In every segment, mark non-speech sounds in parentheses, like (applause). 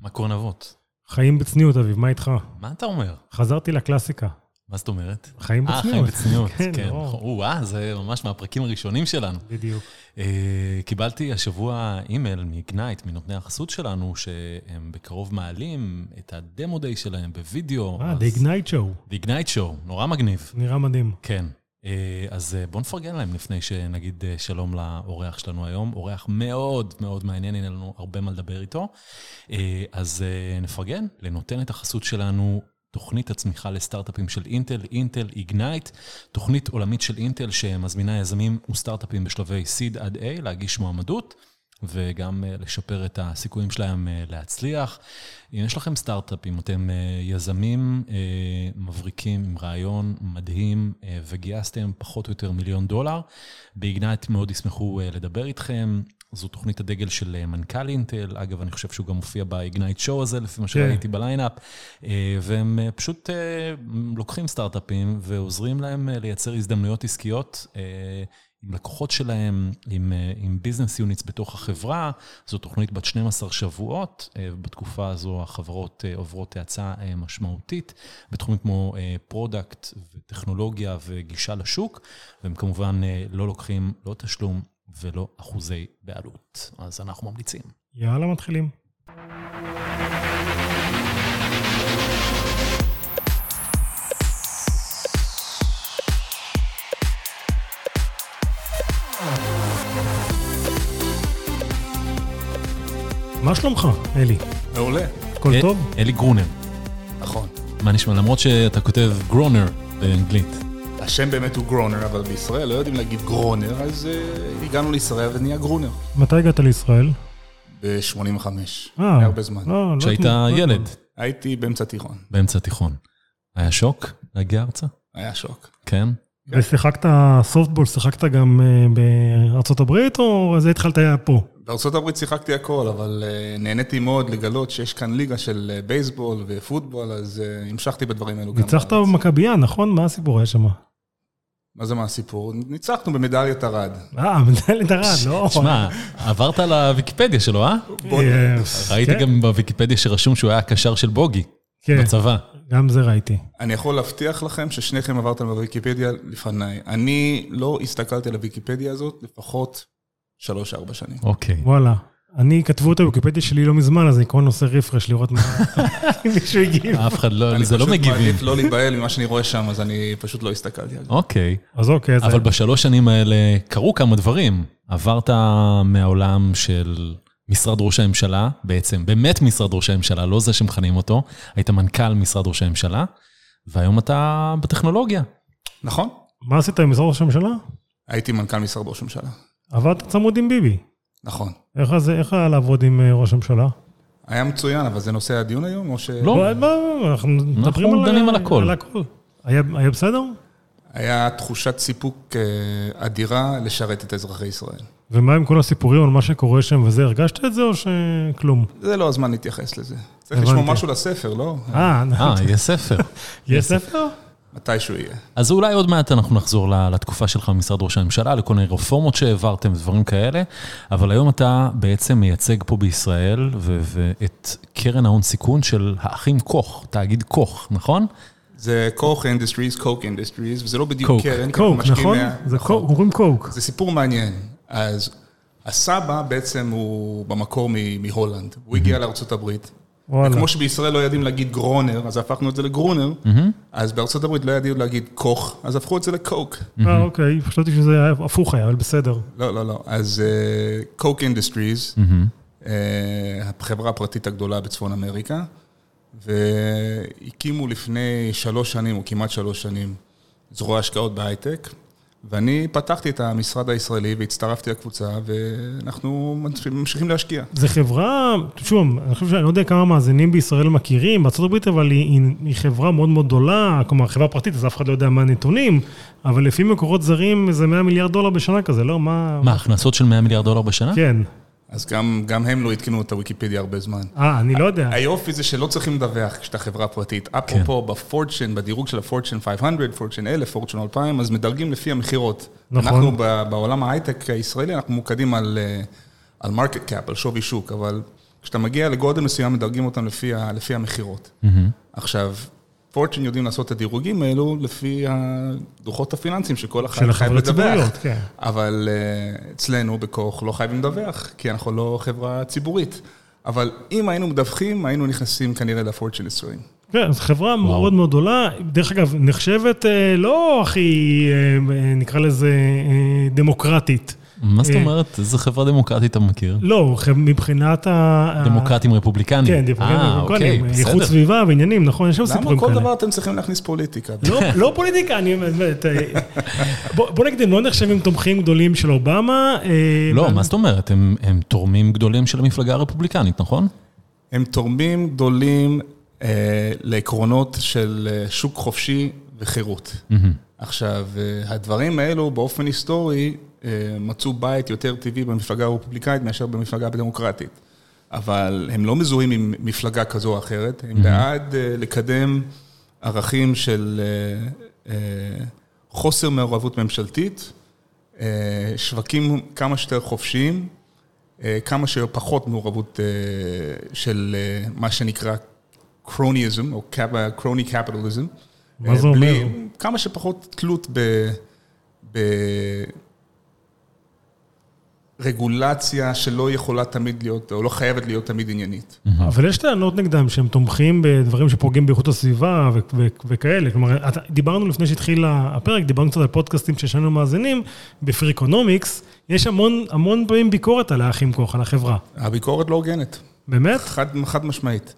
מה קורן אבות? חיים בצניעות, אביב, מה איתך? מה אתה אומר? חזרתי לקלאסיקה. מה זאת אומרת? חיים אה, חיים בצניעות. בצניעות, (laughs) כן, כן. ברור. או-אה, זה ממש מהפרקים הראשונים שלנו. בדיוק. אה, קיבלתי השבוע אימייל מאיגנייט, מנותני החסות שלנו, שהם בקרוב מעלים את הדמו דיי שלהם בווידאו. אה, The Ignite Show. The Ignite Show, נורא מגניב. נראה מדהים. כן. אה, אז אה, בואו נפרגן להם לפני שנגיד אה, שלום לאורח שלנו היום. אורח מאוד מאוד מעניין, אין לנו הרבה מה לדבר איתו. אז נפרגן לנותנת החסות שלנו. תוכנית הצמיחה לסטארט-אפים של אינטל, אינטל איגנייט, תוכנית עולמית של אינטל שמזמינה יזמים וסטארט-אפים בשלבי seed עד A להגיש מועמדות וגם אה, לשפר את הסיכויים שלהם אה, להצליח. אם יש לכם סטארט-אפים, אתם אה, יזמים מבריקים עם רעיון מדהים וגייסתם פחות או יותר מיליון דולר, באיגנייט מאוד ישמחו לדבר איתכם. זו תוכנית הדגל של מנכ"ל אינטל, אגב, אני חושב שהוא גם מופיע ב Ignite show הזה, לפי מה שראיתי ב lineup, והם פשוט לוקחים סטארט-אפים ועוזרים להם לייצר הזדמנויות עסקיות. עם לקוחות שלהם, עם, אה, עם business units בתוך החברה. זו תוכנית בת 12 שבועות, אה, ובתקופה הזו החברות אה, עוברות האצה משמעותית בתחומים כמו product וטכנולוגיה וגישה לשוק, והם כמובן לא לוקחים לא תשלום ולא אחוזי בעלות. אז אנחנו ממליצים. יאללה, מתחילים. מה שלומך, אלי? מעולה. הכל אה, טוב? אלי גרונר, נכון. מה נשמע? למרות שאתה כותב גרונר באנגלית. השם באמת הוא גרונר, אבל בישראל לא יודעים להגיד גרונר, אז uh, הגענו לישראל ונהיה גרונר. מתי הגעת לישראל? ב-85. אה, הרבה זמן. לא, לא כשהיית לא ילד, הייתי באמצע תיכון. באמצע תיכון. היה שוק להגיע ארצה? היה שוק. כן. ושיחקת סופטבול, שיחקת גם אה, בארצות הברית, או זה התחלת פה? הברית שיחקתי הכל, אבל uh, נהניתי מאוד לגלות שיש כאן ליגה של uh, בייסבול ופוטבול, אז uh, המשכתי בדברים האלו גם ניצחת. במכבייה, נכון? מה הסיפור היה שם? מה זה מה הסיפור? ניצחנו במדליית ארד. אה, מדליית ארד, לא? (laughs) שמע, עברת לוויקיפדיה שלו, אה? אה, ראיתי כן, גם בוויקיפדיה שרשום שהוא היה הקשר של בוגי כן, בצבא. גם זה ראיתי. אני יכול להבטיח לכם ששניכם עברתם בוויקיפדיה לפניי. אני לא הסתכלתי על הוויקיפדיה הזאת לפחות שלוש-ארבע שנים. אוקיי. וואלה. אני, כתבו את הוויקיפדיה שלי לא מזמן, אז אני כל הזמן עושה רפרש לראות מה... (laughs) אם מישהו הגיב. אף אחד לא, אני זה לא פשוט מגיבים. מעדיף לא להיבהל ממה שאני רואה שם, אז אני פשוט לא הסתכלתי על זה. אוקיי. אז אוקיי. אבל בשלוש שנים האלה קרו כמה דברים. עברת מהעולם של משרד ראש הממשלה, בעצם, באמת משרד ראש הממשלה, לא זה שמכנים אותו, היית מנכ"ל משרד ראש הממשלה, והיום אתה בטכנולוגיה. נכון? מה עשית עם משרד ראש הממשלה? הייתי מנכ"ל משרד ראש הממשלה. עבדת צמוד עם ביבי. נכון. איך זה- איך היה לעבוד עם אה, ראש הממשלה? היה מצוין, אבל זה נושא הדיון היום, או ש... לא. בוא, בוא, אנחנו מדברים על... דנים על הכל. על הכל. היה היה בסדר? היה תחושת סיפוק אה, אדירה לשרת את אזרחי ישראל. ומה עם כל הסיפורים על מה שקורה שם וזה, הרגשת את זה או שכלום? זה לא הזמן להתייחס לזה. צריך. לשמוע משהו לספר, לא? אה, אה, יהיה ספר. יש ספר? מתישהו יהיה. אז אולי עוד מעט אנחנו נחזור ל- לתקופה שלך במשרד ראש הממשלה, לכל מיני רפורמות שהעברתם ודברים כאלה, אבל היום אתה בעצם מייצג פה בישראל ו- ואת קרן ההון סיכון של האחים קוך, תאגיד קוך, נכון? זה קוך אינדסטריז, קוק אינדסטריז, וזה לא בדיוק קוק. קרן. קוק, נכון? מה- זה קוק, קוראים קוק. זה סיפור מעניין. אז הסבא בעצם הוא במקור מ- מהולנד. הוא הגיע הברית. וואלה. וכמו שבישראל לא יודעים להגיד גרונר, אז הפכנו את זה לגרונר. אז בארצות הברית לא ידעו להגיד קוך, אז הפכו את זה לקוק. אה, אוקיי, חשבתי שזה היה הפוך היה, אבל בסדר. לא, לא, לא. אז קוק אינדסטריז, החברה הפרטית הגדולה בצפון אמריקה, והקימו לפני שלוש שנים, או כמעט שלוש שנים, זרוע השקעות בהייטק, ואני פתחתי את המשרד הישראלי והצטרפתי לקבוצה, ואנחנו ממשיכים להשקיע. זו חברה, שוב, אני חושב שאני לא יודע כמה מאזינים בישראל מכירים, בארה"ב, אבל היא, היא, חברה מאוד מאוד גדולה, כלומר, חברה פרטית, אז אף אחד לא יודע מה הנתונים, אבל לפי מקורות זרים זה 100 מיליארד דולר בשנה כזה, לא? מה... מה, הכנסות של 100 מיליארד דולר בשנה? כן. אז גם, גם הם לא עדכנו את הוויקיפדיה הרבה זמן. אה, אני לא יודע. היופי זה שלא צריכים לדווח כשאתה חברה פרטית. אפרופו, בפורצ'ן, בדירוג של הפורצ'ן 500, פורצ'ן 1000, פורצ'ן 2000, אז מדרגים לפי המכירות. נכון. אנחנו ב- בעולם ההייטק הישראלי, אנחנו ממוקדים על, אה, על market cap, על שווי שוק, אבל כשאתה מגיע לגודל מסוים, מדרגים אותם לפי, לפי המכירות. עכשיו, פורצ'ן יודעים לעשות את הדירוגים האלו לפי הדוחות הפיננסיים שכל אחד של חייב החברות לדווח. ציבוריות, כן. אבל אה, אצלנו בכוך לא חייבים לדווח, כי אנחנו לא חברה ציבורית. אבל אם היינו מדווחים, היינו נכנסים כנראה לפורצ'ן 20. כן, זו חברה מאוד מאוד גדולה. דרך אגב, נחשבת אה, לא הכי, אה, נקרא לזה, דמוקרטית. מה זאת אה, אומרת? איזה חברה דמוקרטית אתה מכיר? לא, מבחינת ה... דמוקרטים רפובליקנים. כן, דמוקרטים אה, אוקיי, רפובליקנים. איכות בסדר. סביבה ועניינים, נכון? יש שם למה סיפורים כל כאלה. דבר אתם צריכים להכניס פוליטיקה? לא, לא פוליטיקה, אני באמת... אה, בוא בוא נגיד, הם לא נחשבים תומכים גדולים של אובמה. אה, לא, מה זאת אומרת? הם הם תורמים גדולים של המפלגה הרפובליקנית, נכון? הם תורמים גדולים אה, לעקרונות של אה, שוק חופשי וחירות. עכשיו, אה, הדברים האלו באופן היסטורי אה, מצאו בית יותר טבעי במפלגה הרפובליקאית מאשר במפלגה הדמוקרטית. אבל הם לא מזוהים עם מפלגה כזו או אחרת, הם בעד אה, לקדם ערכים של אה, אה, חוסר מעורבות ממשלתית, אה, שווקים כמה שיותר חופשיים, אה, כמה שפחות מעורבות אה, של אה, מה שנקרא קרוניזם, או קרוני קפיטליזם. מה זה אומר? כמה שפחות תלות ב... ברגולציה שלא יכולה תמיד להיות, או לא חייבת להיות תמיד עניינית. אבל יש טענות נגדם שהם תומכים בדברים שפוגעים באיכות הסביבה ו- ו- וכאלה. כלומר, דיברנו לפני שהתחיל הפרק, דיברנו קצת על פודקאסטים שיש לנו מאזינים, בפריקונומיקס, יש המון, המון פעמים ביקורת על האחים כוח, על החברה. הביקורת לא הוגנת, באמת? חד, חד משמעית.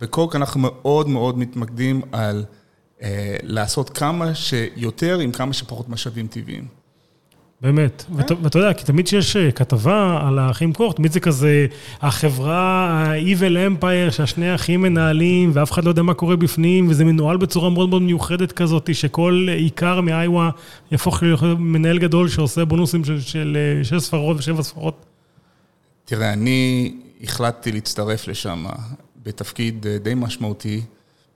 בקוק אנחנו מאוד מאוד מתמקדים על אה, לעשות כמה שיותר עם כמה שפחות משאבים טבעיים. באמת. ואתה ואתה יודע, כי תמיד שיש אה, כתבה על האחים כוח, תמיד זה כזה, החברה, ה-Evil Empire, שהשני האחים מנהלים, ואף אחד לא יודע מה קורה בפנים, וזה מנוהל בצורה מאוד מאוד מיוחדת כזאת, שכל עיקר מאיווה יהפוך להיות מנהל גדול שעושה בונוסים של, של אה, שש ספרות ושבע ספרות. תראה, אני החלטתי להצטרף לשם בתפקיד אה, די משמעותי,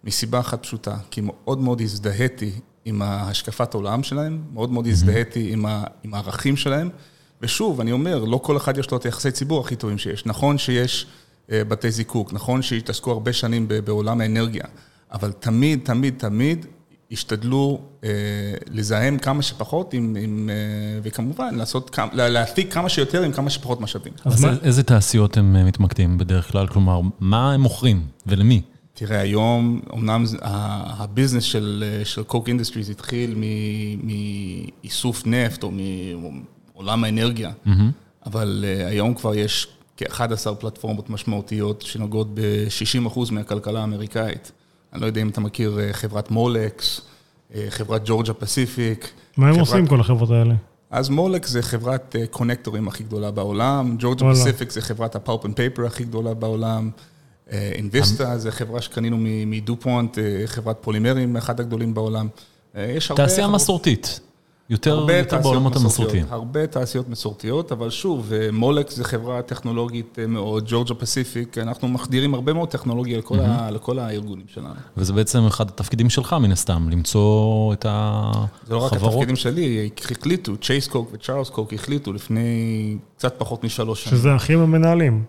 מסיבה אחת פשוטה, כי מאוד מאוד הזדהיתי עם השקפת העולם שלהם, מאוד מאוד הזדהיתי עם, ה, עם הערכים שלהם, ושוב, אני אומר, לא כל אחד יש לו את היחסי ציבור הכי טובים שיש. נכון שיש אה, בתי זיקוק, נכון שהתעסקו הרבה שנים ב- בעולם האנרגיה, אבל תמיד, תמיד, תמיד השתדלו אה, לזהם כמה שפחות, עם, עם, אה, וכמובן, לעשות, כמה- לה- להפיק כמה שיותר עם כמה שפחות משאבים. אז אז מה- איזה תעשיות הם אה, מתמקדים בדרך כלל? כלומר, מה הם מוכרים ולמי? תראה, היום, אמנם ה business של, של קוק אינדסטריז התחיל מאיסוף נפט או מעולם האנרגיה, אבל אה, היום כבר יש כ-11 פלטפורמות משמעותיות שנוגעות ב-60% מהכלכלה האמריקאית. אני לא יודע אם אתה מכיר אה, חברת מולקס, אה, חברת ג'ורג'ה פסיפיק. מה הם חברת- עושים כל החברות האלה? אז מולקס זה חברת connectorים הכי גדולה בעולם, ג'ורג'ה. פסיפיק זה חברת ה pulp and paper הכי גדולה בעולם, אינוויסטה זה חברה שקנינו מ- מדופונט, אה, חברת פולימרים, אחד הגדולים בעולם. אה, יש הרבה... תעשייה מסורתית. יותר בעולמות המסורתיים. הרבה תעשיות מסורתיות, אבל שוב, אה, מולקס זה חברה טכנולוגית מאוד, ג'ורג'ה פסיפיק, אנחנו מחדירים הרבה מאוד טכנולוגיה לכל ה- לכל הארגונים שלנו. וזה בעצם אחד התפקידים שלך, מן הסתם, למצוא את זה לא רק החברות. התפקידים שלי, החליטו, צ'ייס קוק וצ'ארלס קוק החליטו לפני קצת פחות משלוש שנים. שזה האחים המנהלים.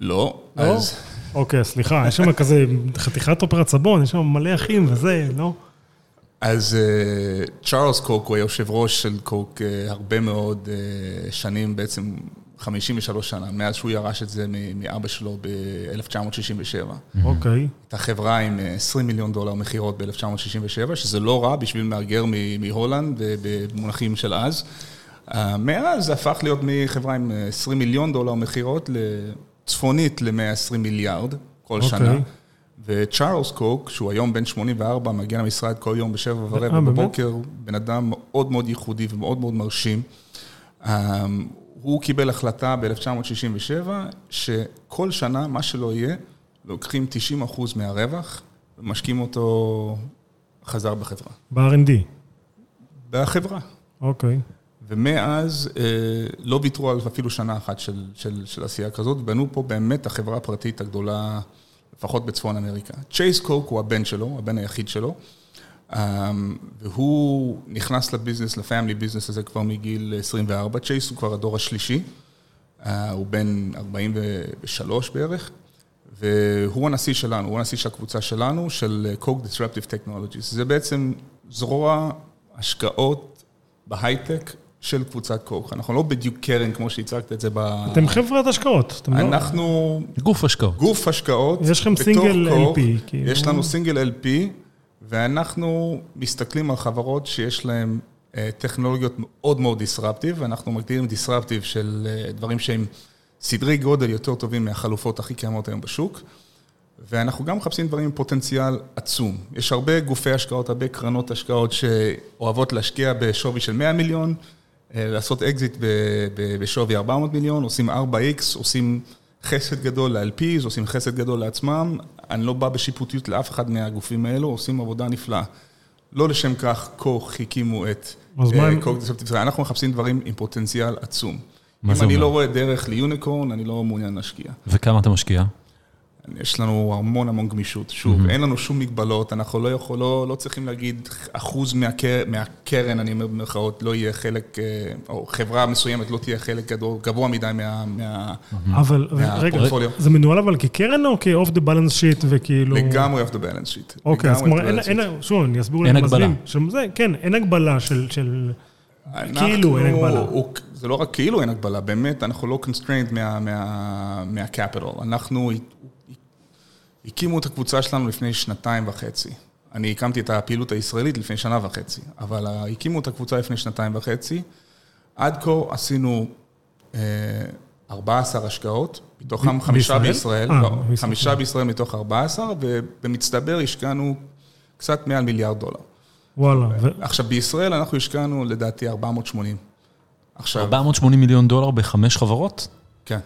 לא, לא? אז... אוקיי, סליחה, יש שם כזה חתיכת אופרת סבון, יש שם מלא אחים וזה, לא? אז אה, צ'ארלס קוק הוא היושב ראש של קוק אה, הרבה מאוד אה, שנים, בעצם 53 שנה, מאז שהוא ירש את זה מ- מאבא שלו ב-1967. אוקיי. הייתה חברה עם אה, 20 מיליון דולר מכירות ב-1967, שזה לא רע בשביל מהגר מ- מהולנד במונחים של אז. מאז זה הפך להיות מחברה עם אה, 20 מיליון דולר מכירות לצפונית ל-120 מיליארד כל אוקיי. שנה. וצ'ארלס קוק, שהוא היום בן 84, מגיע למשרד כל יום בשבע אה, ורבע? בבוקר, בן אדם מאוד מאוד ייחודי ומאוד מאוד מרשים. אה, הוא קיבל החלטה ב-1967, שכל שנה, מה שלא יהיה, לוקחים 90 אחוז מהרווח ומשקיעים אותו חזר בחברה. ב-R&D. בחברה. אוקיי. ומאז אה, לא ויתרו על אפילו שנה אחת של, של, של עשייה כזאת, ובנו פה באמת החברה הפרטית הגדולה, לפחות בצפון אמריקה. צ'ייס קוק הוא הבן שלו, הבן היחיד שלו, אה, והוא נכנס לביזנס, לפמילי ביזנס הזה כבר מגיל 24, צ'ייס הוא כבר הדור השלישי. אה, הוא בן 43 בערך, והוא הנשיא שלנו, הוא הנשיא של הקבוצה שלנו, של Coke Disruptive Technologies. זה בעצם זרוע השקעות בהייטק של קבוצת קוק. אנחנו לא בדיוק קרן, כמו שהצגת את זה ב... אתם חברת השקעות. אתם לא- אנחנו גוף השקעות. גוף השקעות. יש לכם סינגל קוק. LP, כאילו. יש לנו סינגל LP, ואנחנו מסתכלים על חברות שיש להן אה, טכנולוגיות מאוד מאוד דיסרפטיב, ואנחנו מגדירים דיסרפטיב של אה, דברים שהם סדרי גודל יותר טובים מהחלופות הקיימות היום בשוק. ואנחנו גם מחפשים דברים עם פוטנציאל עצום. יש הרבה גופי השקעות, הרבה קרנות השקעות שאוהבות להשקיע בשווי של 100 מיליון, לעשות אקזיט בשווי 400 מיליון, עושים 4X, עושים חסד גדול ל-LPs, עושים חסד גדול לעצמם. אני לא בא בשיפוטיות לאף אחד מהגופים האלו, עושים עבודה נפלאה. לא לשם כך קוך הקימו את אז מה אה. אנחנו מחפשים דברים עם פוטנציאל עצום. מה אם זה אני אומר? לא רואה דרך ליוניקורן, אני לא מעוניין להשקיע. וכמה אתה משקיע? יש לנו המון המון גמישות. שוב, אין לנו שום מגבלות, אנחנו לא יכול, לא, לא צריכים להגיד אחוז מהקר, מהקרן, אני אומר במרכאות, לא יהיה חלק, אה, או חברה מסוימת לא תהיה חלק גדול, גבוה מדי מה... מה אבל, רגע, מהפורטפוליו. זה מנוהל אבל כקרן או כ-off the balance sheet וכאילו... לגמרי off the balance sheet. אוקיי, אז כלומר, אין, balance אין, sheet. שוב, אני אסביר אין למאזינים. הגבלה. זה, כן, אין הגבלה של, של... אנחנו- כאילו אין הגבלה. הוא- זה לא רק כאילו אין הגבלה, באמת, אנחנו לא constrained מה- מה- מה-capital. אנחנו, הקימו את הקבוצה שלנו לפני שנתיים וחצי. אני הקמתי את הפעילות הישראלית לפני שנה וחצי, אבל הקימו את הקבוצה לפני שנתיים וחצי. עד כה עשינו אה, 14 השקעות, מתוכם ב- חמישה בישראל? בישראל, אה, לא, בישראל. חמישה בישראל מתוך 14, ובמצטבר השקענו קצת מעל מיליארד דולר. וואלה. ו... עכשיו, בישראל אנחנו השקענו לדעתי 480. עכשיו, 480 מיליון דולר בחמש חברות? כן,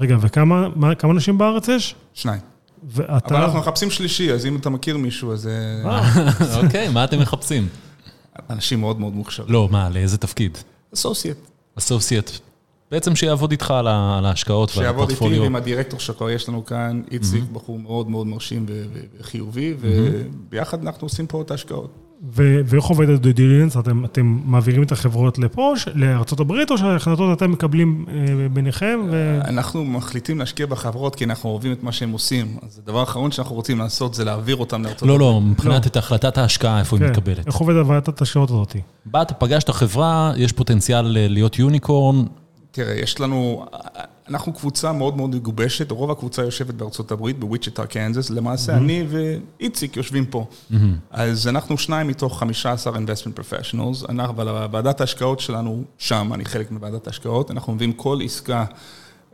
רגע, וכמה מה- כמה אנשים בארץ יש? שניים. ואתה... אבל אנחנו מחפשים שלישי, אז אם אתה מכיר מישהו, אז אה, אה, (laughs) אוקיי, מה אתם מחפשים? אנשים מאוד מאוד מוכשרים. לא, מה, לאיזה תפקיד? אסוסייט. אסוסייט. בעצם שיעבוד איתך על ההשקעות ועל שיעבוד איתי הפורטפוליו. ועם הדירקטור שכבר יש לנו כאן, איציק, בחור מאוד מאוד מרשים וחיובי, וביחד אנחנו עושים פה את ההשקעות. ו- ואיך עובד הדו דיליגנס? אתם, אתם מעבירים את החברות לפה, לארה"ב, או שההחלטות אתם מקבלים אה, ביניכם? ו... אנחנו מחליטים להשקיע בחברות כי אנחנו אוהבים את מה שהם עושים. אז הדבר האחרון שאנחנו רוצים לעשות זה להעביר אותם לארצות לא, לא, מבחינת את החלטת ההשקעה, איפה היא כן, מתקבלת. איך עובד ועדת השקעות הזאת? באת, פגשת חברה, יש פוטנציאל אה, להיות יוניקורן, תראה, יש לנו, אנחנו קבוצה מאוד מאוד מגובשת, רוב הקבוצה יושבת בארצות הברית, בוויצ'טה, קנזס, למעשה אני ואיציק יושבים פה. אז אנחנו שניים מתוך 15 investment professionals, אנחנו, אבל ועדת ההשקעות שלנו שם, אני חלק מוועדת ההשקעות, אנחנו מביאים כל עסקה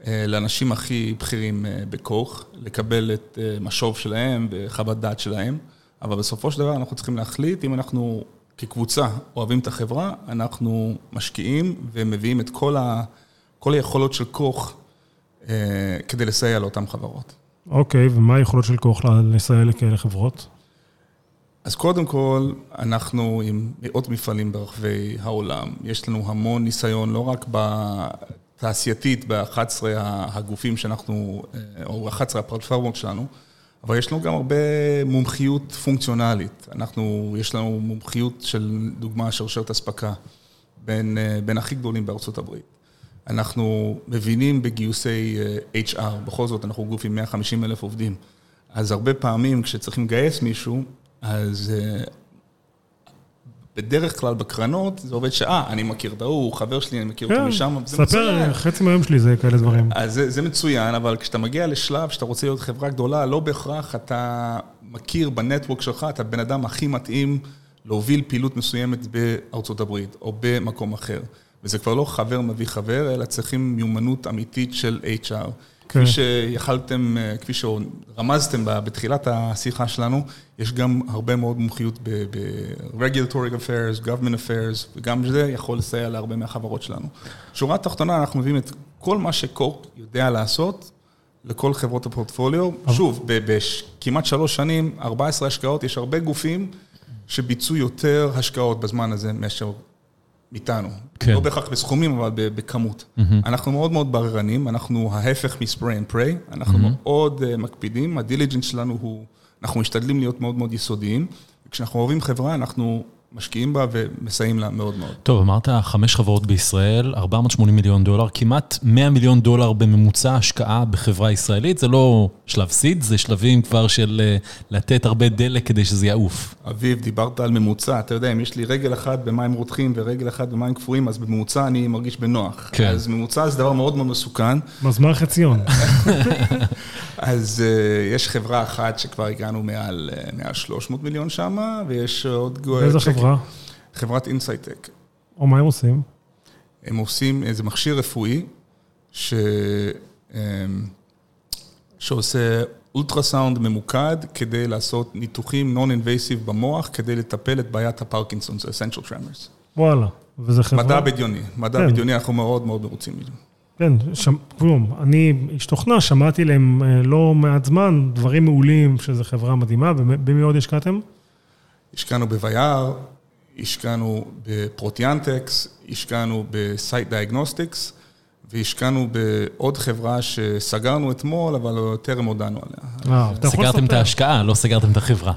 אה, לאנשים הכי בכירים אה, בכוך, לקבל את אה, משוב שלהם וחוות דעת שלהם, אבל בסופו של דבר אנחנו צריכים להחליט אם אנחנו כקבוצה אוהבים את החברה, אנחנו משקיעים ומביאים את כל, ה, כל היכולות של כוך כדי לסייע לאותן חברות. אוקיי, ומה היכולות של כוח לסייע לכאלה חברות? אז קודם כל, אנחנו עם מאות מפעלים ברחבי העולם. יש לנו המון ניסיון, לא רק בתעשייתית, ב-11 הגופים שאנחנו, אה, או 11 הפלטפורמות שלנו, אבל יש לנו גם הרבה מומחיות פונקציונלית. אנחנו, יש לנו מומחיות של, דוגמה, שרשרת אספקה, בין, אה, בין הכי גדולים בארצות הברית. אנחנו מבינים בגיוסי אה, HR, בכל זאת אנחנו גוף עם 150 אלף עובדים. אז הרבה פעמים כשצריכים לגייס מישהו, אז אה, בדרך כלל בקרנות זה עובד שעה, אני מכיר את ההוא, הוא חבר שלי, אני מכיר אותו כן, משם, וזה ספר, מצוין. חצי מהיום שלי זה כאלה דברים. אז זה, זה מצוין, אבל כשאתה מגיע לשלב שאתה רוצה להיות חברה גדולה, לא בהכרח אתה מכיר בנטוורק שלך, אתה הבן אדם הכי מתאים להוביל פעילות מסוימת בארצות הברית או במקום אחר. וזה כבר לא חבר מביא חבר, אלא צריכים מיומנות אמיתית של HR. כן. כפי שיכלתם, אה, כפי שרמזתם ב- בתחילת השיחה שלנו, יש גם הרבה מאוד מומחיות ב-regulatory affairs, government affairs, וגם זה יכול לסייע להרבה מהחברות שלנו. שורה תחתונה, אנחנו מביאים את כל מה שקורק יודע לעשות לכל חברות הפורטפוליו. שוב, בכמעט שלוש שנים, 14 השקעות, יש הרבה גופים שביצעו יותר השקעות בזמן הזה מאשר מאיתנו. כן. לא בהכרח בסכומים, אבל בכמות. אנחנו מאוד מאוד בררנים, אנחנו ההפך מ spray and pray, אנחנו מאוד אה, מקפידים, ה diligence שלנו הוא, אנחנו משתדלים להיות מאוד מאוד יסודיים. כשאנחנו אוהבים חברה, אנחנו משקיעים בה ומסייעים לה מאוד מאוד. טוב, אמרת חמש חברות בישראל, 480 מיליון דולר, כמעט 100 מיליון דולר בממוצע השקעה בחברה ישראלית. זה לא שלב seed, זה שלבים כבר של אה, לתת הרבה דלק כדי שזה יעוף. אביב, דיברת על ממוצע, אתה יודע, אם יש לי רגל אחת במים רותחים ורגל אחת במים קפואים, אז בממוצע אני מרגיש בנוח. כן. אז ממוצע זה דבר מאוד מאוד מסוכן. מזמר חציון. (laughs) אז אה, יש חברה אחת שכבר הגענו מעל, אה, מעל 300 מיליון שם, ויש עוד... איזה חברה? חברת אינסייטק. או מה הם עושים? הם עושים איזה מכשיר רפואי ש... אמ, שעושה אולטרסאונד ממוקד כדי לעשות ניתוחים non-invasive במוח, כדי לטפל את בעיית הפרקינסון, זה essential tremors. וואלה, וזה חברה... מדע בדיוני, מדע כן. בדיוני, אנחנו מאוד מאוד מרוצים מזה. כן, שם, כלום, אני איש תוכנה, שמעתי להם אה, לא מעט זמן, דברים מעולים, שזו חברה מדהימה, במי עוד השקעתם? השקענו בוויאר, השקענו בפרוטיאנטקס, השקענו בסייט דיאגנוסטיקס, והשקענו בעוד חברה שסגרנו אתמול, אבל טרם הודענו עליה. אה, סגרתם את. ההשקעה, לא סגרתם את החברה.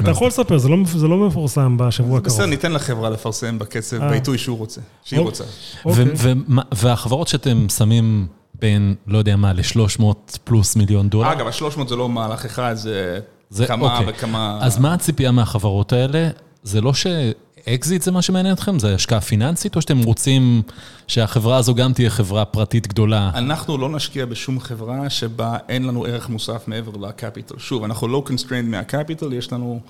אתה יכול לספר, זה לא, זה לא מפורסם בשבוע הקרוב. בסדר, ניתן לחברה לפרסם בקצב, אה. בעיתוי שהוא רוצה, שהיא אוקיי. רוצה. אוקיי. והחברות שאתם שמים בין, לא יודע מה, ל-300 פלוס מיליון דולר. אגב, ה-300 זה לא מהלך אחד, זה זה- כמה אוקיי. וכמה... אז מה הציפייה מהחברות האלה? זה לא שאקזיט זה מה שמעניין אתכם? זה השקעה פיננסית, או שאתם רוצים שהחברה הזו גם תהיה חברה פרטית גדולה? אנחנו לא נשקיע בשום חברה שבה אין לנו ערך מוסף מעבר לקפיטל. שוב, אנחנו לא constrained מהקפיטל, יש לנו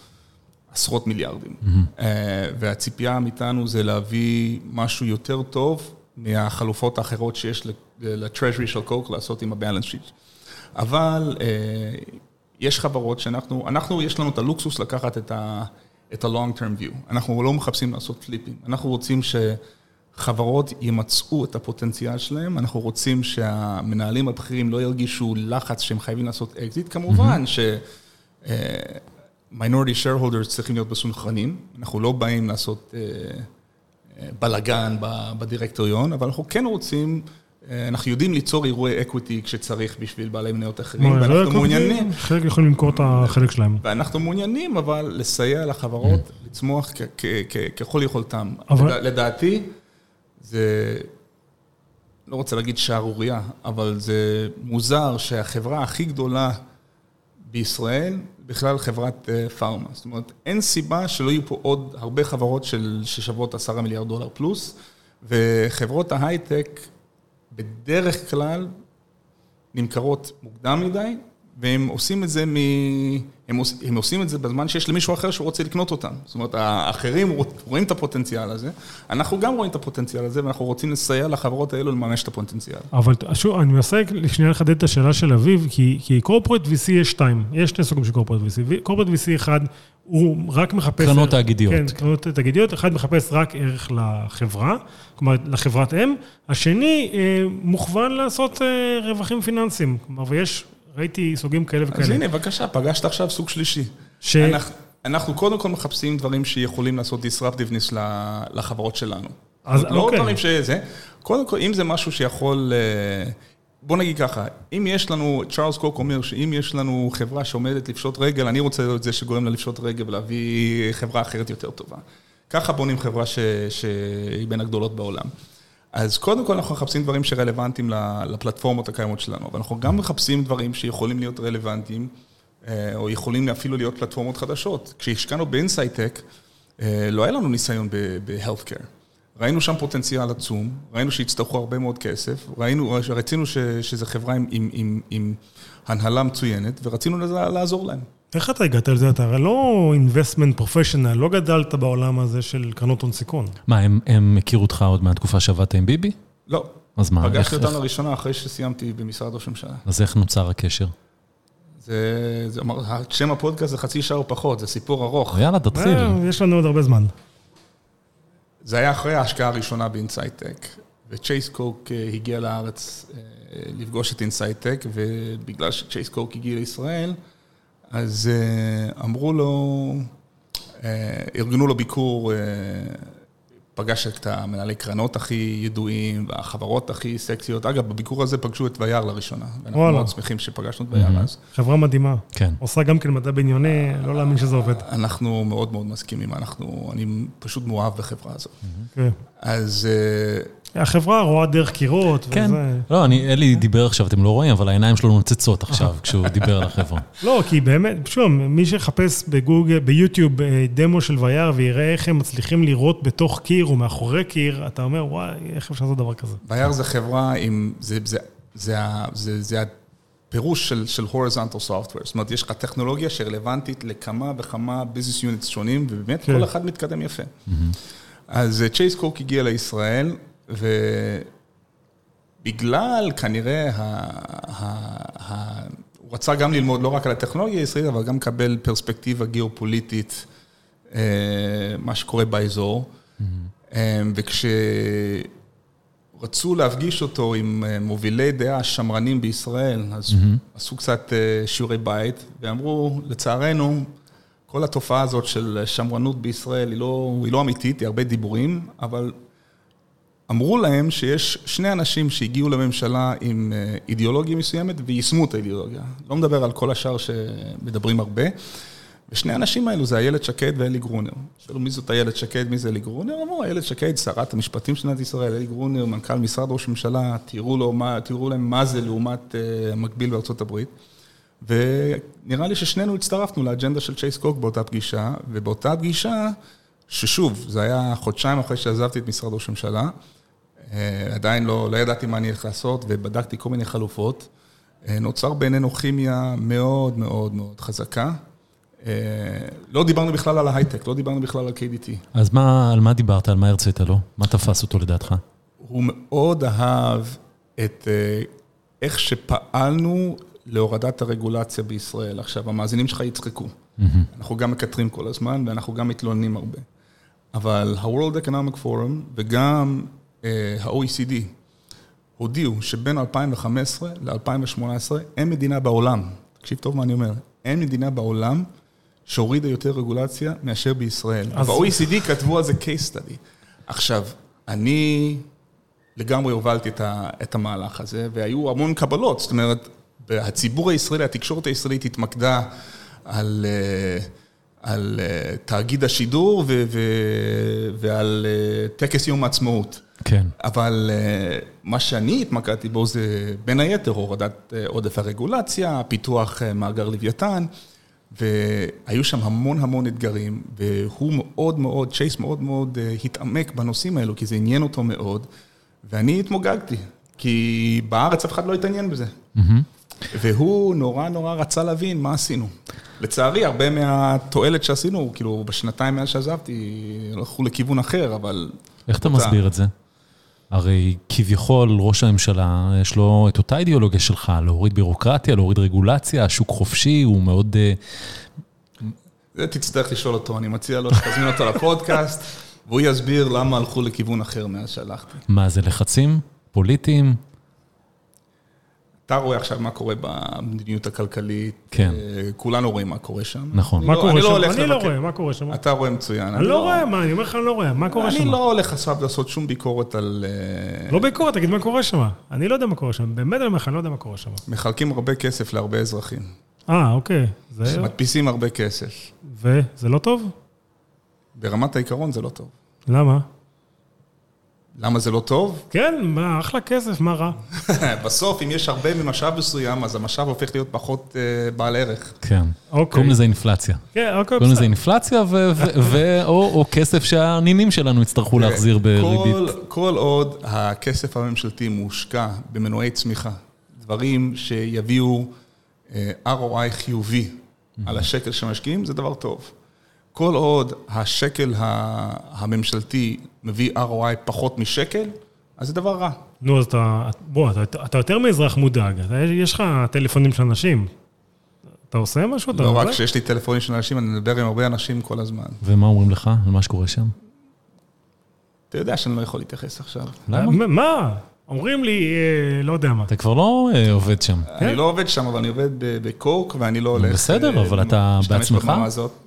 עשרות מיליארדים. אה, והציפייה מאיתנו זה להביא משהו יותר טוב מהחלופות האחרות שיש ל-Treasury של קוק לעשות עם ה-balance sheet. אבל אה, יש חברות שאנחנו, אנחנו, יש לנו את הלוקסוס לקחת את ה... את ה-long term view. אנחנו לא מחפשים לעשות פליפים. אנחנו רוצים שחברות ימצאו את הפוטנציאל שלהם, אנחנו רוצים שהמנהלים הבכירים לא ירגישו לחץ שהם חייבים לעשות אקזיט. כמובן ש... אה, minority shareholders צריכים להיות מסונכרנים, אנחנו לא באים לעשות אה, אה, בלאגן בדירקטוריון, אבל אנחנו כן רוצים, אה, אנחנו יודעים ליצור אירועי equity כשצריך בשביל בעלי מניות אחרים, ואנחנו מעוניינים, חלק יכולים למכור את החלק שלהם. ואנחנו מעוניינים אבל לסייע לחברות לצמוח כ- כ- ככל יכולתם. לדעתי, זה, לא רוצה להגיד שערורייה, אבל זה מוזר שהחברה הכי גדולה בישראל, בכלל חברת אה, פארמה. זאת אומרת, אין סיבה שלא יהיו פה עוד הרבה חברות של, ששוות עשרה מיליארד דולר פלוס, וחברות ההייטק בדרך כלל נמכרות מוקדם מדי, והם עושים את זה מ... הם, עוש... הם עושים את זה בזמן שיש למישהו אחר שהוא רוצה לקנות אותם. זאת אומרת, האחרים רואים את הפוטנציאל הזה, אנחנו גם רואים את הפוטנציאל הזה, ואנחנו רוצים לסייע לחברות האלו לממש את הפוטנציאל. אבל שוב, אני מנסה שנייה לחדד את השאלה של אביב, כי, כי קורפורט VC יש שתיים, יש שני סוגים של קורפורט VC. קורפורט VC אחד, הוא רק מחפש... קרנות תאגידיות. כן, קרנות תאגידיות, אחד מחפש רק ערך לחברה, כלומר, לחברת אם, השני אה, מוכוון לעשות אה, רווחים פיננסיים. כלומר, ויש, ראיתי סוגים כאלה וכאלה. אז הנה, בבקשה, פגשת עכשיו סוג שלישי. ש- אנחנו, אנחנו קודם כל מחפשים דברים שיכולים לעשות disruptiveness לחברות שלנו. אז לא אוקיי. דברים שזה, קודם כל, אם זה משהו שיכול... בוא נגיד ככה, אם יש לנו, צ'ארלס קוק אומר שאם יש לנו חברה שעומדת לפשוט רגל, אני רוצה להיות זה שגורם לה לפשוט רגל ולהביא חברה אחרת יותר טובה. ככה בונים חברה ש, שהיא בין הגדולות בעולם. אז קודם כל אנחנו מחפשים דברים שרלוונטיים לפלטפורמות הקיימות שלנו, אבל אנחנו גם מחפשים דברים שיכולים להיות רלוונטיים, אה, או יכולים אפילו להיות פלטפורמות חדשות. כשהשקענו באינסייטק, אה, לא היה לנו ניסיון ב-healthcare. ראינו שם פוטנציאל עצום, ראינו שיצטרכו הרבה מאוד כסף, ראינו, רצינו ש, שזו חברה עם, עם, עם, עם הנהלה מצוינת, ורצינו לזה- לעזור להם. איך אתה הגעת לזה? אתה הרי לא investment professional, לא גדלת בעולם הזה של קרנות הון סיכון. מה, הם, הם הכירו אותך עוד מהתקופה שעבדת עם ביבי? לא, אז מה? פגשתי איך- אותם איך- לראשונה אחרי שסיימתי במשרד ראש הממשלה. אז איך נוצר הקשר? זה, זה, אמר- שם הפודקאסט זה חצי שעה או פחות, זה סיפור ארוך. יאללה, תתחיל. אה, יש לנו עוד הרבה זמן. זה היה אחרי ההשקעה הראשונה באינסייטק, וצ'ייס קוק הגיע לארץ אה, לפגוש את אינסייטק, ובגלל שצ'ייס קוק הגיע לישראל, אז אה, אמרו לו, אה, ארגנו לו ביקור, פגש את המנהלי קרנות הכי ידועים, והחברות הכי סקסיות. אגב, בביקור הזה פגשו את וייר לראשונה. ואנחנו וואלה. מאוד שמחים שפגשנו את וייר אז. חברה מדהימה. כן. עושה גם כן מדע בדיוני, לא להאמין שזה עובד. אנחנו מאוד מאוד מסכימים, אנחנו, אני פשוט מאוהב בחברה הזאת. כן. אז אה, החברה רואה דרך קירות, כן. וזה... לא, אני, אלי דיבר עכשיו, אתם לא רואים, אבל העיניים שלו נוצצות עכשיו (laughs) כשהוא דיבר על החברה. לא, כי באמת, שוב, מי שיחפש בגוגל, ביוטיוב אה, דמו של וייר ויראה איך הם מצליחים לראות בתוך קיר או מאחורי קיר, אתה אומר, וואי, איך אפשר לעשות דבר כזה? וייר זה חברה עם, זה, זה, זה, ה- זה, זה הפירוש של, של horizontal software. זאת אומרת, יש לך טכנולוגיה שרלוונטית לכמה וכמה business units שונים, ובאמת כן. כל אחד מתקדם יפה. אז צ'ייס קוק הגיע לישראל, ובגלל כנראה, ה, ה, ה, הוא רצה גם ללמוד לא רק על הטכנולוגיה הישראלית, אבל גם לקבל פרספקטיבה גיאופוליטית, אה, מה שקורה באזור. אה, וכשרצו להפגיש אותו עם אה, מובילי דעה שמרנים בישראל, אז עשו קצת שיעורי בית, ואמרו, לצערנו, כל התופעה הזאת של שמרנות בישראל היא לא, היא לא אמיתית, היא הרבה דיבורים, אבל אמרו להם שיש שני אנשים שהגיעו לממשלה עם אה, אידיאולוגיה מסוימת ויישמו את האידיאולוגיה. לא מדבר על כל השאר שמדברים הרבה. ושני האנשים האלו זה איילת שקד ואלי גרונר. שאלו מי זאת איילת שקד, מי זה אלי גרונר? אמרו, איילת שקד, שרת המשפטים של מדינת ישראל, אלי גרונר, מנכ"ל משרד ראש הממשלה, תראו, לו מה, תראו להם מה זה לעומת uh, המקביל בארצות הברית. ונראה לי ששנינו הצטרפנו לאג'נדה של צ'ייס קוק באותה פגישה, ובאותה פגישה, ששוב, זה היה חודשיים אחרי שעזבתי את משרד ראש הממשלה, אה, עדיין לא, לא ידעתי מה אני הולך לעשות, ובדקתי כל מיני חלופות. אה, נוצר בינינו כימיה מאוד מאוד מאוד חזקה. אה, לא דיברנו בכלל על ההייטק, לא דיברנו בכלל על KDT. אז מה, על מה דיברת? על מה הרצית לו? מה תפס אותו לדעתך? הוא מאוד אהב את אה, איך שפעלנו להורדת הרגולציה בישראל. עכשיו, המאזינים שלך יצחקו. אנחנו גם מקטרים כל הזמן ואנחנו גם מתלוננים הרבה. אבל ה-World Economic Forum וגם אה, ה-OECD הודיעו שבין 2015 ל-2018 אין מדינה בעולם, תקשיב טוב מה אני אומר, אין מדינה בעולם שהורידה יותר רגולציה מאשר בישראל. אז- ב-OECD כתבו על זה case study. עכשיו, אני לגמרי הובלתי את, ה, את המהלך הזה, והיו המון קבלות, זאת אומרת, הציבור הישראלי, התקשורת הישראלית התמקדה על, אה, על אה, תאגיד השידור ו, ו, ועל אה, טקס יום העצמאות. כן. אבל אה, מה שאני התמקדתי בו זה בין היתר הורדת אה, עודף הרגולציה, פיתוח אה, מאגר לוויתן, והיו שם המון המון אתגרים, והוא מאוד מאוד, צ'ייס מאוד מאוד התעמק בנושאים האלו, כי זה עניין אותו מאוד, ואני התמוגגתי, כי בארץ אף אחד לא התעניין בזה. והוא נורא נורא רצה להבין מה עשינו. לצערי, הרבה מהתועלת שעשינו, כאילו, בשנתיים מאז שעזבתי, הלכו לכיוון אחר, אבל... איך אתה מסביר את זה? הרי כביכול ראש הממשלה, יש לו את אותה אידיאולוגיה שלך, להוריד בירוקרטיה, להוריד רגולציה, שוק חופשי, הוא מאוד... אה, זה תצטרך לשאול אותו, אני מציע לו שתזמין אותו לפודקאסט, והוא יסביר למה הלכו לכיוון אחר מאז שהלכתי. מה זה, לחצים פוליטיים? אתה רואה עכשיו מה קורה במדיניות הכלכלית, כן. אה, כולנו רואים מה קורה שם. נכון. מה לא- קורה אני שם? לא אני לא לבקר. רואה, מה קורה שם? אתה רואה מצוין. אני לא רואה, מה, אני אומר לך, אני לא רואה, מה קורה שם? אני לא הולך עכשיו לעשות שום ביקורת על... אה, לא ביקורת, תגיד מה קורה שם. אני לא יודע מה קורה שם, באמת אני אומר לך, אני לא יודע מה קורה שם. מחלקים הרבה כסף להרבה אזרחים. אה, אוקיי. זה... מדפיסים הרבה כסף. וזה לא טוב? ברמת העיקרון זה לא טוב. למה? למה זה לא טוב? כן, מה, אחלה כסף, מה רע? (laughs) בסוף, אם יש הרבה ממשאב מסוים, אז המשאב הופך להיות פחות אה, בעל ערך. כן. אוקיי. קוראים לזה אינפלציה. כן, אוקיי, קוראים לזה. אינפלציה, ו- ו- ו- או או כסף שהנינים שלנו יצטרכו להחזיר בריבית. כל, כל עוד הכסף הממשלתי מושקע במנועי צמיחה, דברים שיביאו אה, ROI חיובי על השקל שמשקיעים, זה דבר טוב. כל עוד השקל הממשלתי מביא ROI פחות משקל, אז זה דבר רע. נו, אז אתה, בוא, אתה, אתה יותר מאזרח מודאג, אתה, יש לך טלפונים של אנשים. אתה עושה משהו? לא רק? כשיש לי טלפונים של אנשים, אני מדבר עם הרבה אנשים כל הזמן. ומה אומרים לך על מה שקורה שם? אתה יודע שאני לא יכול להתייחס עכשיו. למה? מה? אומרים לי, אה, לא יודע מה. אתה כבר לא אה, עובד שם. אני לא עובד שם, אבל אני עובד בקוק, ואני לא הולך... בסדר, אה, אבל אתה בעצמך?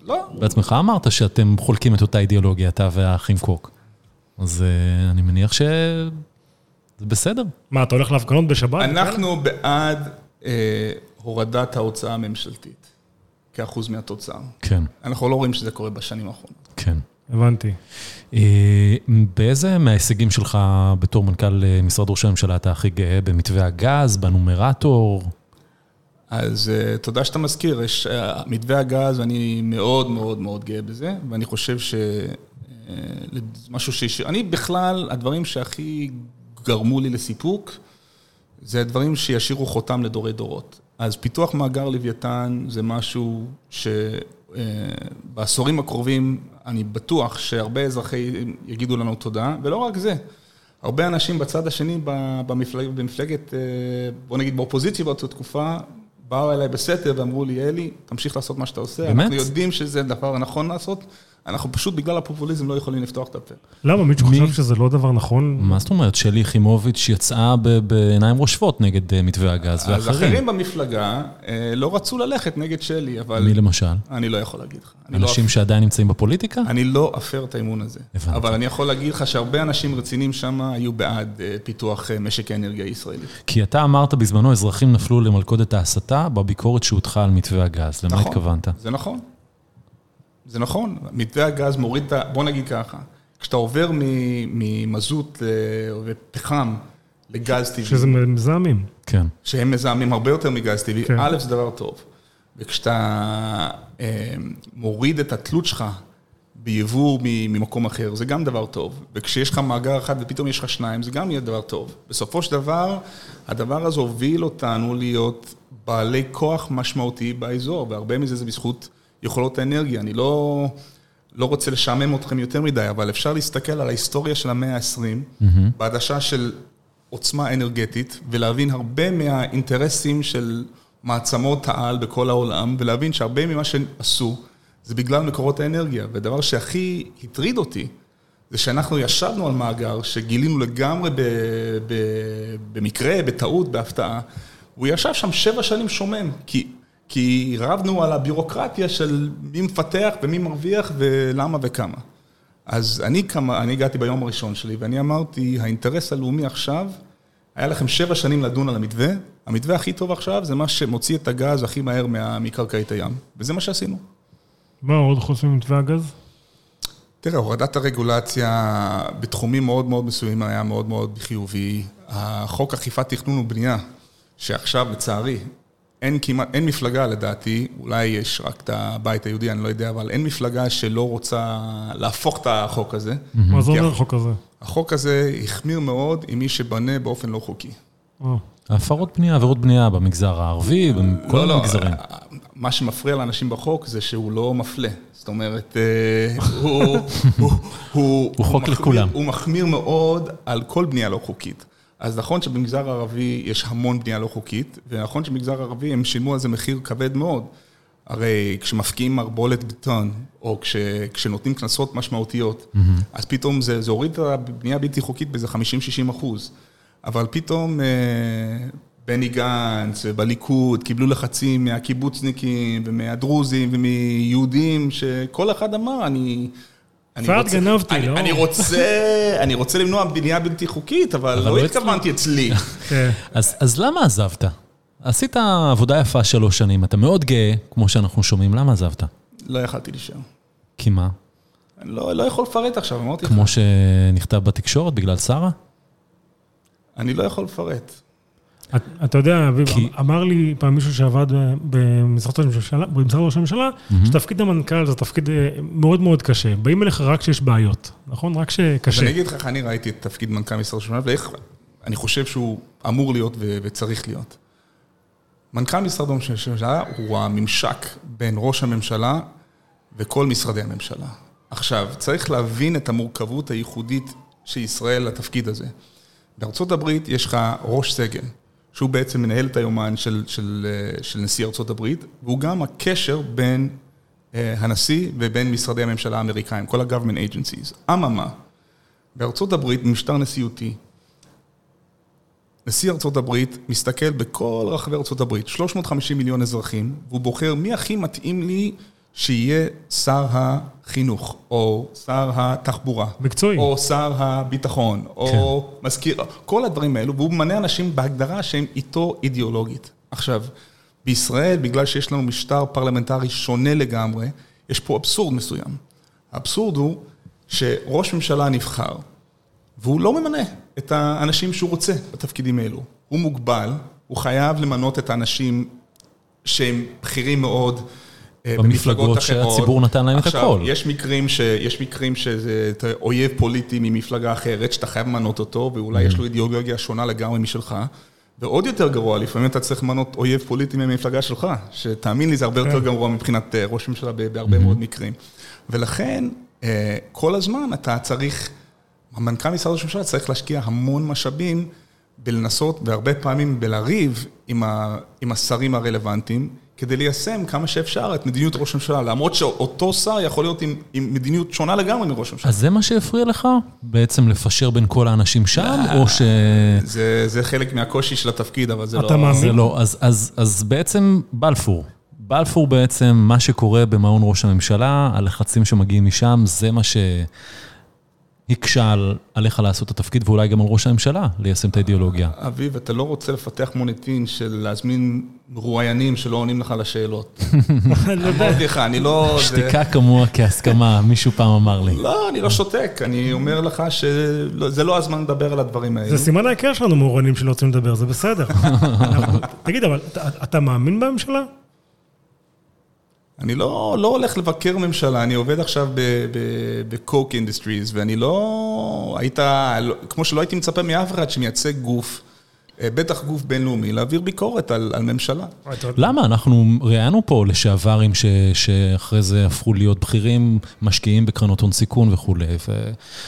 לא, בעצמך אמרת שאתם חולקים את אותה אידיאולוגיה, אתה והאחים קוק. אז אה, אני מניח שזה בסדר. מה, אתה הולך להפגנות בשבת? אנחנו בעד אה, הורדת ההוצאה הממשלתית כאחוז מהתוצר. כן, אנחנו לא רואים שזה קורה בשנים האחרונות. כן. הבנתי. אה, באיזה מההישגים שלך בתור מנכ"ל משרד ראש הממשלה אתה הכי גאה? במתווה הגז, בנומרטור? אז uh, תודה שאתה מזכיר, יש uh, מתווה הגז, אני מאוד מאוד מאוד גאה בזה, ואני חושב שמשהו uh, ש... אני בכלל, הדברים שהכי גרמו לי לסיפוק, זה דברים שישאירו חותם לדורי דורות. אז פיתוח מאגר לוויתן זה משהו שבעשורים uh, הקרובים, אני בטוח שהרבה אזרחי יגידו לנו תודה, ולא רק זה. הרבה אנשים בצד השני במפלג, במפלגת, בוא נגיד באופוזיציה באותה תקופה, באו אליי בסתר ואמרו לי, אלי, תמשיך לעשות מה שאתה עושה. באמת? אנחנו יודעים שזה הדבר הנכון לעשות, אנחנו פשוט בגלל הפופוליזם לא יכולים לפתוח את הפה. למה? מישהו מי- חושב שזה לא דבר נכון? מה זאת אומרת? שלי יחימוביץ' יצאה ב- בעיניים רושפות נגד אה, מתווה הגז אז ואחרים. אחרים במפלגה אה, לא רצו ללכת נגד שלי, אבל מי למשל? אני לא יכול להגיד לך. לא אנשים שעדיין נמצאים בפוליטיקה? אני לא אפר את האמון הזה. הבנתי. אבל אני יכול להגיד לך שהרבה אנשים רציניים שם היו בעד אה, פיתוח אה, משק האנרגיה הישראלי. כי אתה אמרת בזמנו, אזרחים נפלו למלכודת ההסתה בביקורת שהוטחה על מתווה הגז. למה נכון. התכוונת? זה נכון. זה נכון. מתווה הגז מוריד את ה... בוא נגיד ככה, כשאתה עובר מ- ממזוט ל- ופחם לגז טבעי, שזה מזהמים. כן. שהם מזהמים הרבה יותר מגז טבעי, כן. א', זה דבר טוב. וכשאתה אה, מוריד את התלות שלך ביבוא מ- ממקום אחר, זה גם דבר טוב. וכשיש לך מאגר אחד ופתאום יש לך שניים, זה גם יהיה דבר טוב. בסופו של דבר, הדבר הזה הוביל אותנו להיות בעלי כוח משמעותי באזור, והרבה מזה זה בזכות יכולות האנרגיה. אני לא, לא רוצה לשעמם אתכם יותר מדי, אבל אפשר להסתכל על ההיסטוריה של המאה ה-20, בעדשה של עוצמה אנרגטית, ולהבין הרבה מהאינטרסים של מעצמות העל בכל העולם, ולהבין שהרבה ממה שעשו, זה בגלל מקורות האנרגיה. והדבר שהכי הטריד אותי, זה שאנחנו ישבנו על מאגר שגילינו לגמרי ב, ב, במקרה, בטעות, בהפתעה, הוא ישב שם שבע שנים שומם, כי, כי רבנו על הבירוקרטיה של מי מפתח ומי מרוויח ולמה וכמה. אז אני, כמה, אני הגעתי ביום הראשון שלי ואני אמרתי, האינטרס הלאומי עכשיו, היה לכם שבע שנים לדון על המתווה, המתווה הכי טוב עכשיו זה מה שמוציא את הגז הכי מהר מה- מקרקעית הים, וזה מה שעשינו. מה עוד חוץ ממתווה הגז? תראה, הורדת הרגולציה בתחומים מאוד מאוד מסוימים היה מאוד מאוד חיובי. החוק אכיפת תכנון ובנייה, שעכשיו לצערי אין כמעט, אין מפלגה לדעתי, אולי יש רק את הבית היהודי, אני לא יודע, אבל אין מפלגה שלא רוצה להפוך את החוק הזה. מה זה אומר הח- החוק הזה? החוק הזה החמיר מאוד עם מי שבנה באופן לא חוקי. אה. הפרות בנייה, עבירות בנייה במגזר הערבי, בכל לא, לא, המגזרים. מה שמפריע לאנשים בחוק זה שהוא לא מפלה. זאת אומרת, אה, הוא... הוא- הוא הוא חוק מחמיר- לכולם. הוא מחמיר מאוד על כל בנייה לא חוקית. אז נכון שבמגזר הערבי יש המון בנייה לא חוקית, ונכון שבמגזר הערבי הם שילמו על זה מחיר כבד מאוד. הרי כשמפקיעים מערבולת בטון, או כש, כשנותנים קנסות משמעותיות, אז פתאום זה, זה הוריד את הבנייה הבלתי חוקית באיזה 50-60 אחוז. אבל פתאום אה, בני גנץ ובליכוד קיבלו לחצים מהקיבוצניקים ומהדרוזים ומיהודים, שכל אחד אמר, אני... רוצה- גנבתי, אני, לא? אני רוצה, (laughs) אני רוצה למנוע בנייה בלתי חוקית, אבל, לא לא התכוונתי אצלי. (laughs) כן. אז, אז למה עזבת? עשית עבודה יפה שלוש שנים, אתה מאוד גאה, כמו שאנחנו שומעים, למה עזבת? לא יכלתי להישאר. כי מה? אני לא, לא יכול לפרט עכשיו, אמרתי לך. כמו שנכתב בתקשורת בגלל שרה? אני לא יכול לפרט. את- אתה יודע, אביב, כי- אמר לי פעם מישהו שעבד במשרד ראש הממשלה, במשרד ראש הממשלה, שתפקיד המנכ"ל זה תפקיד אה, מאוד מאוד קשה. באים אליך רק כשיש בעיות, נכון? רק אז שקשה. אני אגיד לך איך אני ראיתי את תפקיד מנכ"ל משרד ראש הממשלה, ואיך אני חושב שהוא אמור להיות ו- וצריך להיות. מנכ"ל משרד ראש הממשלה הוא הממשק בין ראש הממשלה וכל משרדי הממשלה. עכשיו, צריך להבין את המורכבות הייחודית של ישראל לתפקיד הזה. בארצות הברית יש לך ראש סגל, שהוא בעצם מנהל את היומן של, של, אה, של נשיא הברית, והוא גם הקשר בין אה, הנשיא ובין משרדי הממשלה האמריקאים, כל ה-government agencies. אממה, הברית, במשטר נשיאותי, נשיא הברית מסתכל בכל רחבי הברית, 350 מיליון אזרחים, והוא בוחר מי הכי מתאים לי שיהיה שר החינוך, או שר התחבורה. מקצועי. או שר הביטחון, או כן. מזכיר, כל הדברים האלו, והוא ממנה אנשים בהגדרה שהם איתו אידיאולוגית. עכשיו, בישראל, בגלל שיש לנו משטר פרלמנטרי שונה לגמרי, יש פה אבסורד מסוים. האבסורד הוא שראש ממשלה נבחר, והוא לא ממנה את האנשים שהוא רוצה בתפקידים האלו. הוא מוגבל, הוא חייב למנות את האנשים שהם בכירים מאוד. אה, במפלגות אחרות. שהציבור נתן להם את עכשיו, הכל. ש... יש מקרים שזה אויב פוליטי ממפלגה אחרת, שאתה חייב למנות אותו, ואולי יש לו אידיאולוגיה שונה לגמרי משלך. ועוד יותר גרוע, לפעמים אתה צריך למנות אויב פוליטי מהמפלגה שלך, שתאמין לי, זה הרבה יותר גרוע מבחינת אה, ראש ממשלה בהרבה מאוד מקרים. ולכן, אה, כל הזמן אתה צריך, המנכ"ל משרד ראש הממשלה צריך להשקיע המון משאבים בלנסות, והרבה פעמים בלריב עם השרים הרלוונטיים, כדי ליישם כמה שאפשר את מדיניות ראש הממשלה, למרות שאותו שר יכול להיות עם, עם מדיניות שונה לגמרי מראש הממשלה. אז זה מה שהפריע לך? בעצם לפשר בין כל האנשים שם, או ש... זה, זה חלק מהקושי של התפקיד, אבל זה אתה לא... מאמין? זה לא, אז, אז, אז בעצם בלפור. בלפור בעצם, מה שקורה במעון ראש הממשלה, הלחצים שמגיעים משם, זה מה שהקשה על- עליך לעשות את התפקיד, ואולי גם על ראש הממשלה, ליישם את האידיאולוגיה. אביב, אתה לא רוצה לפתח מוניטין של להזמין רואיינים שלא עונים לך לשאלות. אמרתי לך, אני לא... שתיקה כמוה כהסכמה, מישהו פעם אמר לי. לא, אני לא שותק, אני אומר לך שזה לא הזמן לדבר על הדברים האלה. זה סימן ההיכר שלנו מאורנים שלא רוצים לדבר, זה בסדר. (laughs) תגיד, אבל אתה- אתה מאמין בממשלה? אני לא, לא הולך לבקר ממשלה, אני עובד עכשיו ב-Coke Industries, ואני לא... היית... כמו שלא הייתי מצפה מאף אחד שמייצג גוף, אה, בטח גוף בינלאומי, להעביר ביקורת על, על ממשלה. למה? אנחנו ראיינו פה לשעברים ש, שאחרי זה הפכו להיות בכירים, משקיעים בקרנות הון סיכון וכולי.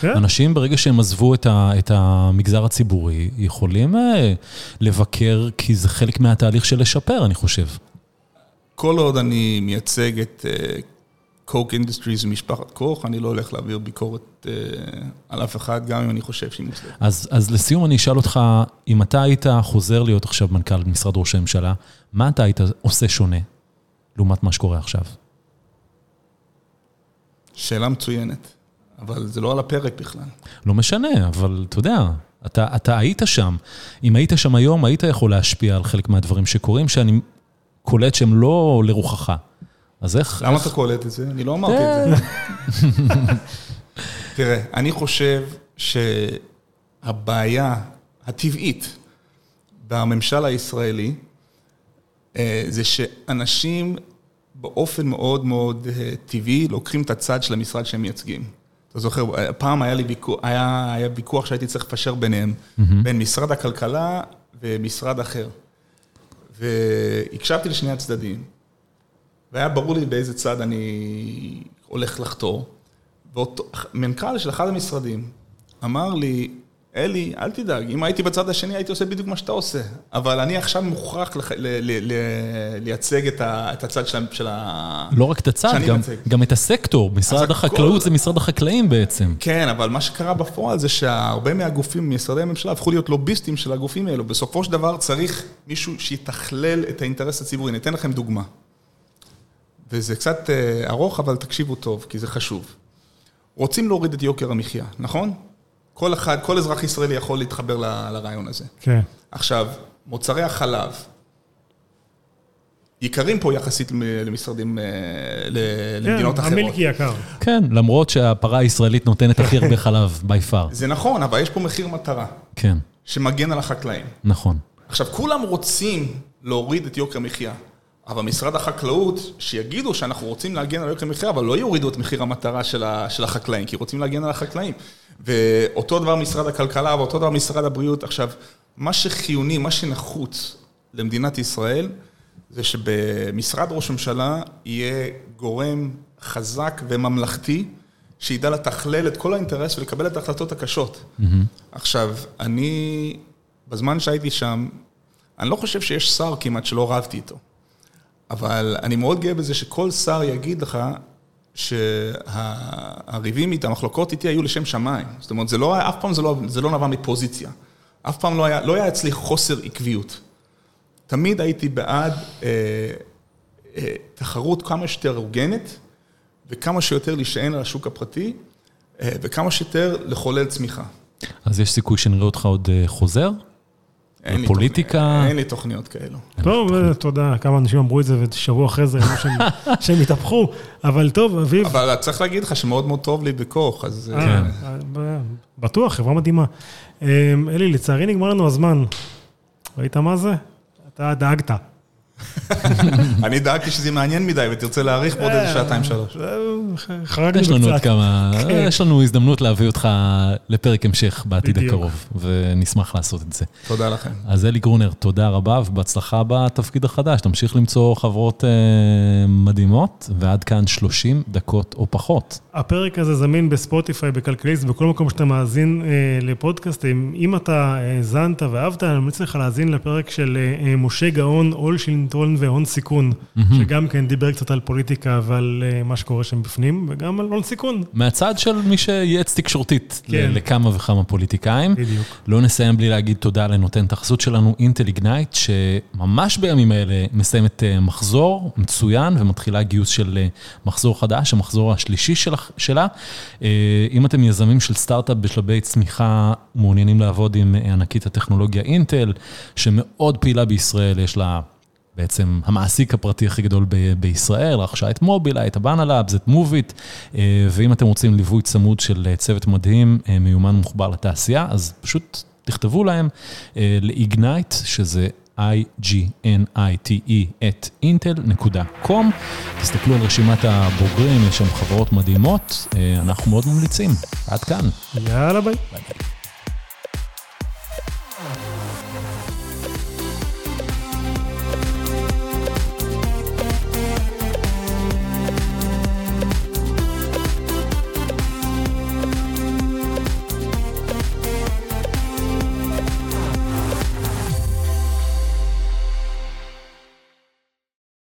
ואנשים ברגע שהם עזבו את, ה, את המגזר הציבורי, יכולים אה, לבקר, כי זה חלק מהתהליך של לשפר, אני חושב. כל עוד אני מייצג את קוק אינדסטריז ומשפחת קוך, אני לא הולך להעביר ביקורת אה, על אף אחד, גם אם אני חושב שהיא מוצדקת. אז, אז לסיום אני אשאל אותך, אם אתה היית חוזר להיות עכשיו מנכ"ל משרד ראש הממשלה, מה אתה היית עושה שונה לעומת מה שקורה עכשיו? שאלה מצוינת, אבל זה לא על הפרק בכלל. לא משנה, אבל אתה יודע, אתה, אתה היית שם. אם היית שם היום, היית יכול להשפיע על חלק מהדברים שקורים, שאני קולט שהם לא לרוחך. אז איך... למה. אתה קולט את זה? אני לא אמרתי את זה. (laughs) תראה, אני חושב שהבעיה הטבעית בממשל הישראלי אה, זה שאנשים באופן מאוד מאוד אה, טבעי לוקחים את הצד של המשרד שהם מייצגים. אתה זוכר, פעם היה לי ויכוח, היה, היה ויכוח שהייתי צריך לפשר ביניהם, בין משרד הכלכלה ומשרד אחר. והקשבתי לשני הצדדים, והיה ברור לי באיזה צד אני הולך לחתור. ומנכ"ל של אחד המשרדים אמר לי, אלי, אל תדאג, אם הייתי בצד השני הייתי עושה בדיוק מה שאתה עושה, אבל אני עכשיו מוכרח לח... ל... ל... ל... לייצג את, ה... את הצד של, ה... של ה... לא רק את הצד, גם. גם את הסקטור. משרד הכל- החקלאות זה משרד החקלאים בעצם. כן, אבל מה שקרה בפועל זה שהרבה מהגופים, משרדי הממשלה, הפכו להיות לוביסטים של הגופים האלו. בסופו של דבר צריך מישהו שיתכלל את האינטרס הציבורי. אני אתן לכם דוגמה. וזה קצת אה, ארוך, אבל תקשיבו טוב, כי זה חשוב. רוצים להוריד את יוקר המחיה, נכון? כל אחד, כל אזרח ישראלי יכול להתחבר ל- לרעיון הזה. כן. עכשיו, מוצרי החלב, יקרים פה יחסית למ- למשרדים, אה, ל- למדינות כן, אחרות. המילקי יקר. כן, למרות שהפרה הישראלית נותנת הכי הרבה חלב, by far. זה נכון, אבל יש פה מחיר מטרה, כן, שמגן על החקלאים. נכון. עכשיו, כולם רוצים להוריד את יוקר המחיה, אבל משרד החקלאות, שיגידו שאנחנו רוצים להגן על יוקר המחיה, אבל לא יורידו את מחיר המטרה של, ה, של החקלאים, כי רוצים להגן על החקלאים. ואותו דבר משרד הכלכלה, ואותו דבר משרד הבריאות. עכשיו, מה שחיוני, מה שנחוץ למדינת ישראל, זה שבמשרד ראש הממשלה יהיה גורם חזק וממלכתי, שידע לתכלל את כל האינטרס ולקבל את ההחלטות הקשות. עכשיו, אני, בזמן שהייתי שם, אני לא חושב שיש שר כמעט שלא רבתי איתו. אבל אני מאוד גאה בזה שכל שר יגיד לך שהריבים איתי, המחלוקות איתי היו לשם שמיים. זאת אומרת, זה לא, היה- אף פעם זה לא, זה לא נבע מפוזיציה. אף פעם לא היה, לא היה אצלי חוסר עקביות. תמיד הייתי בעד אה, אה, תחרות כמה שיותר הוגנת, וכמה שיותר להישען על השוק הפרטי, אה, וכמה שיותר לחולל צמיחה. אז יש סיכוי שנראה אותך עוד אה, חוזר? אין לי בפוליטיקה? תוכניות- אין לי תוכניות כאלו. טוב, אה, יודע, כמה אנשים אמרו את זה, ושבוע אחרי זה אמרו (laughs) שהם- התהפכו. אבל טוב, אביב, אבל צריך להגיד לך שמאוד מאוד טוב לי בכוך, אז... אה, אה, ב- בטוח, חברה מדהימה. אלי, לצערי נגמר לנו הזמן. ראית מה זה? אתה דאגת. (laughs) אני דאגתי שזה מעניין מדי ותרצה להאריך בעוד איזה שעתיים שלוש. אה, חרגנו יש לנו עוד. כמה, כן. יש לנו הזדמנות להביא אותך לפרק המשך בעתיד. הקרוב, ונשמח לעשות את זה. תודה לכם. אז אלי גרונר, תודה רבה ובהצלחה בתפקיד החדש. תמשיך למצוא חברות אה, מדהימות, ועד כאן 30 דקות או פחות. הפרק הזה זמין בספוטיפיי, בכלכליסט, בכל מקום שאתה מאזין אה, לפודקאסטים. אם אתה האזנת ואהבת, אני ממליץ לך להאזין לפרק של אה, אה, משה גאון, עול שלטון והון סיכון, שגם כן דיבר קצת על פוליטיקה ועל אה, מה שקורה שם בפנים, וגם על הון סיכון. מהצד של מי שייעץ תקשורתית כן. לכמה וכמה פוליטיקאים. בדיוק. לא נסיים בלי להגיד תודה לנותן את החסות שלנו, אינטל איגנייט, שממש בימים האלה מסיימת אה, מחזור מצוין ומתחילה גיוס של אה, מחזור חדש, המחזור השלישי של- שלה. אם אתם יזמים של סטארט-אפ בשלבי צמיחה, מעוניינים לעבוד עם ענקית הטכנולוגיה אינטל, שמאוד פעילה בישראל, יש לה... בעצם המעסיק הפרטי הכי גדול בישראל, רכשה את מובילאיי, את הבאנה לאבס, את מוביט, אה, ואם אתם רוצים ליווי צמוד של אה, צוות מדהים, אה, מיומן ומחובר לתעשייה, אז פשוט תכתבו להם ל-Ignite, שזה I-G-N-I-T-E, את intel.com. תסתכלו על רשימת הבוגרים, יש שם חברות מדהימות, אנחנו מאוד ממליצים. עד כאן. יאללה ביי. ביי ביי.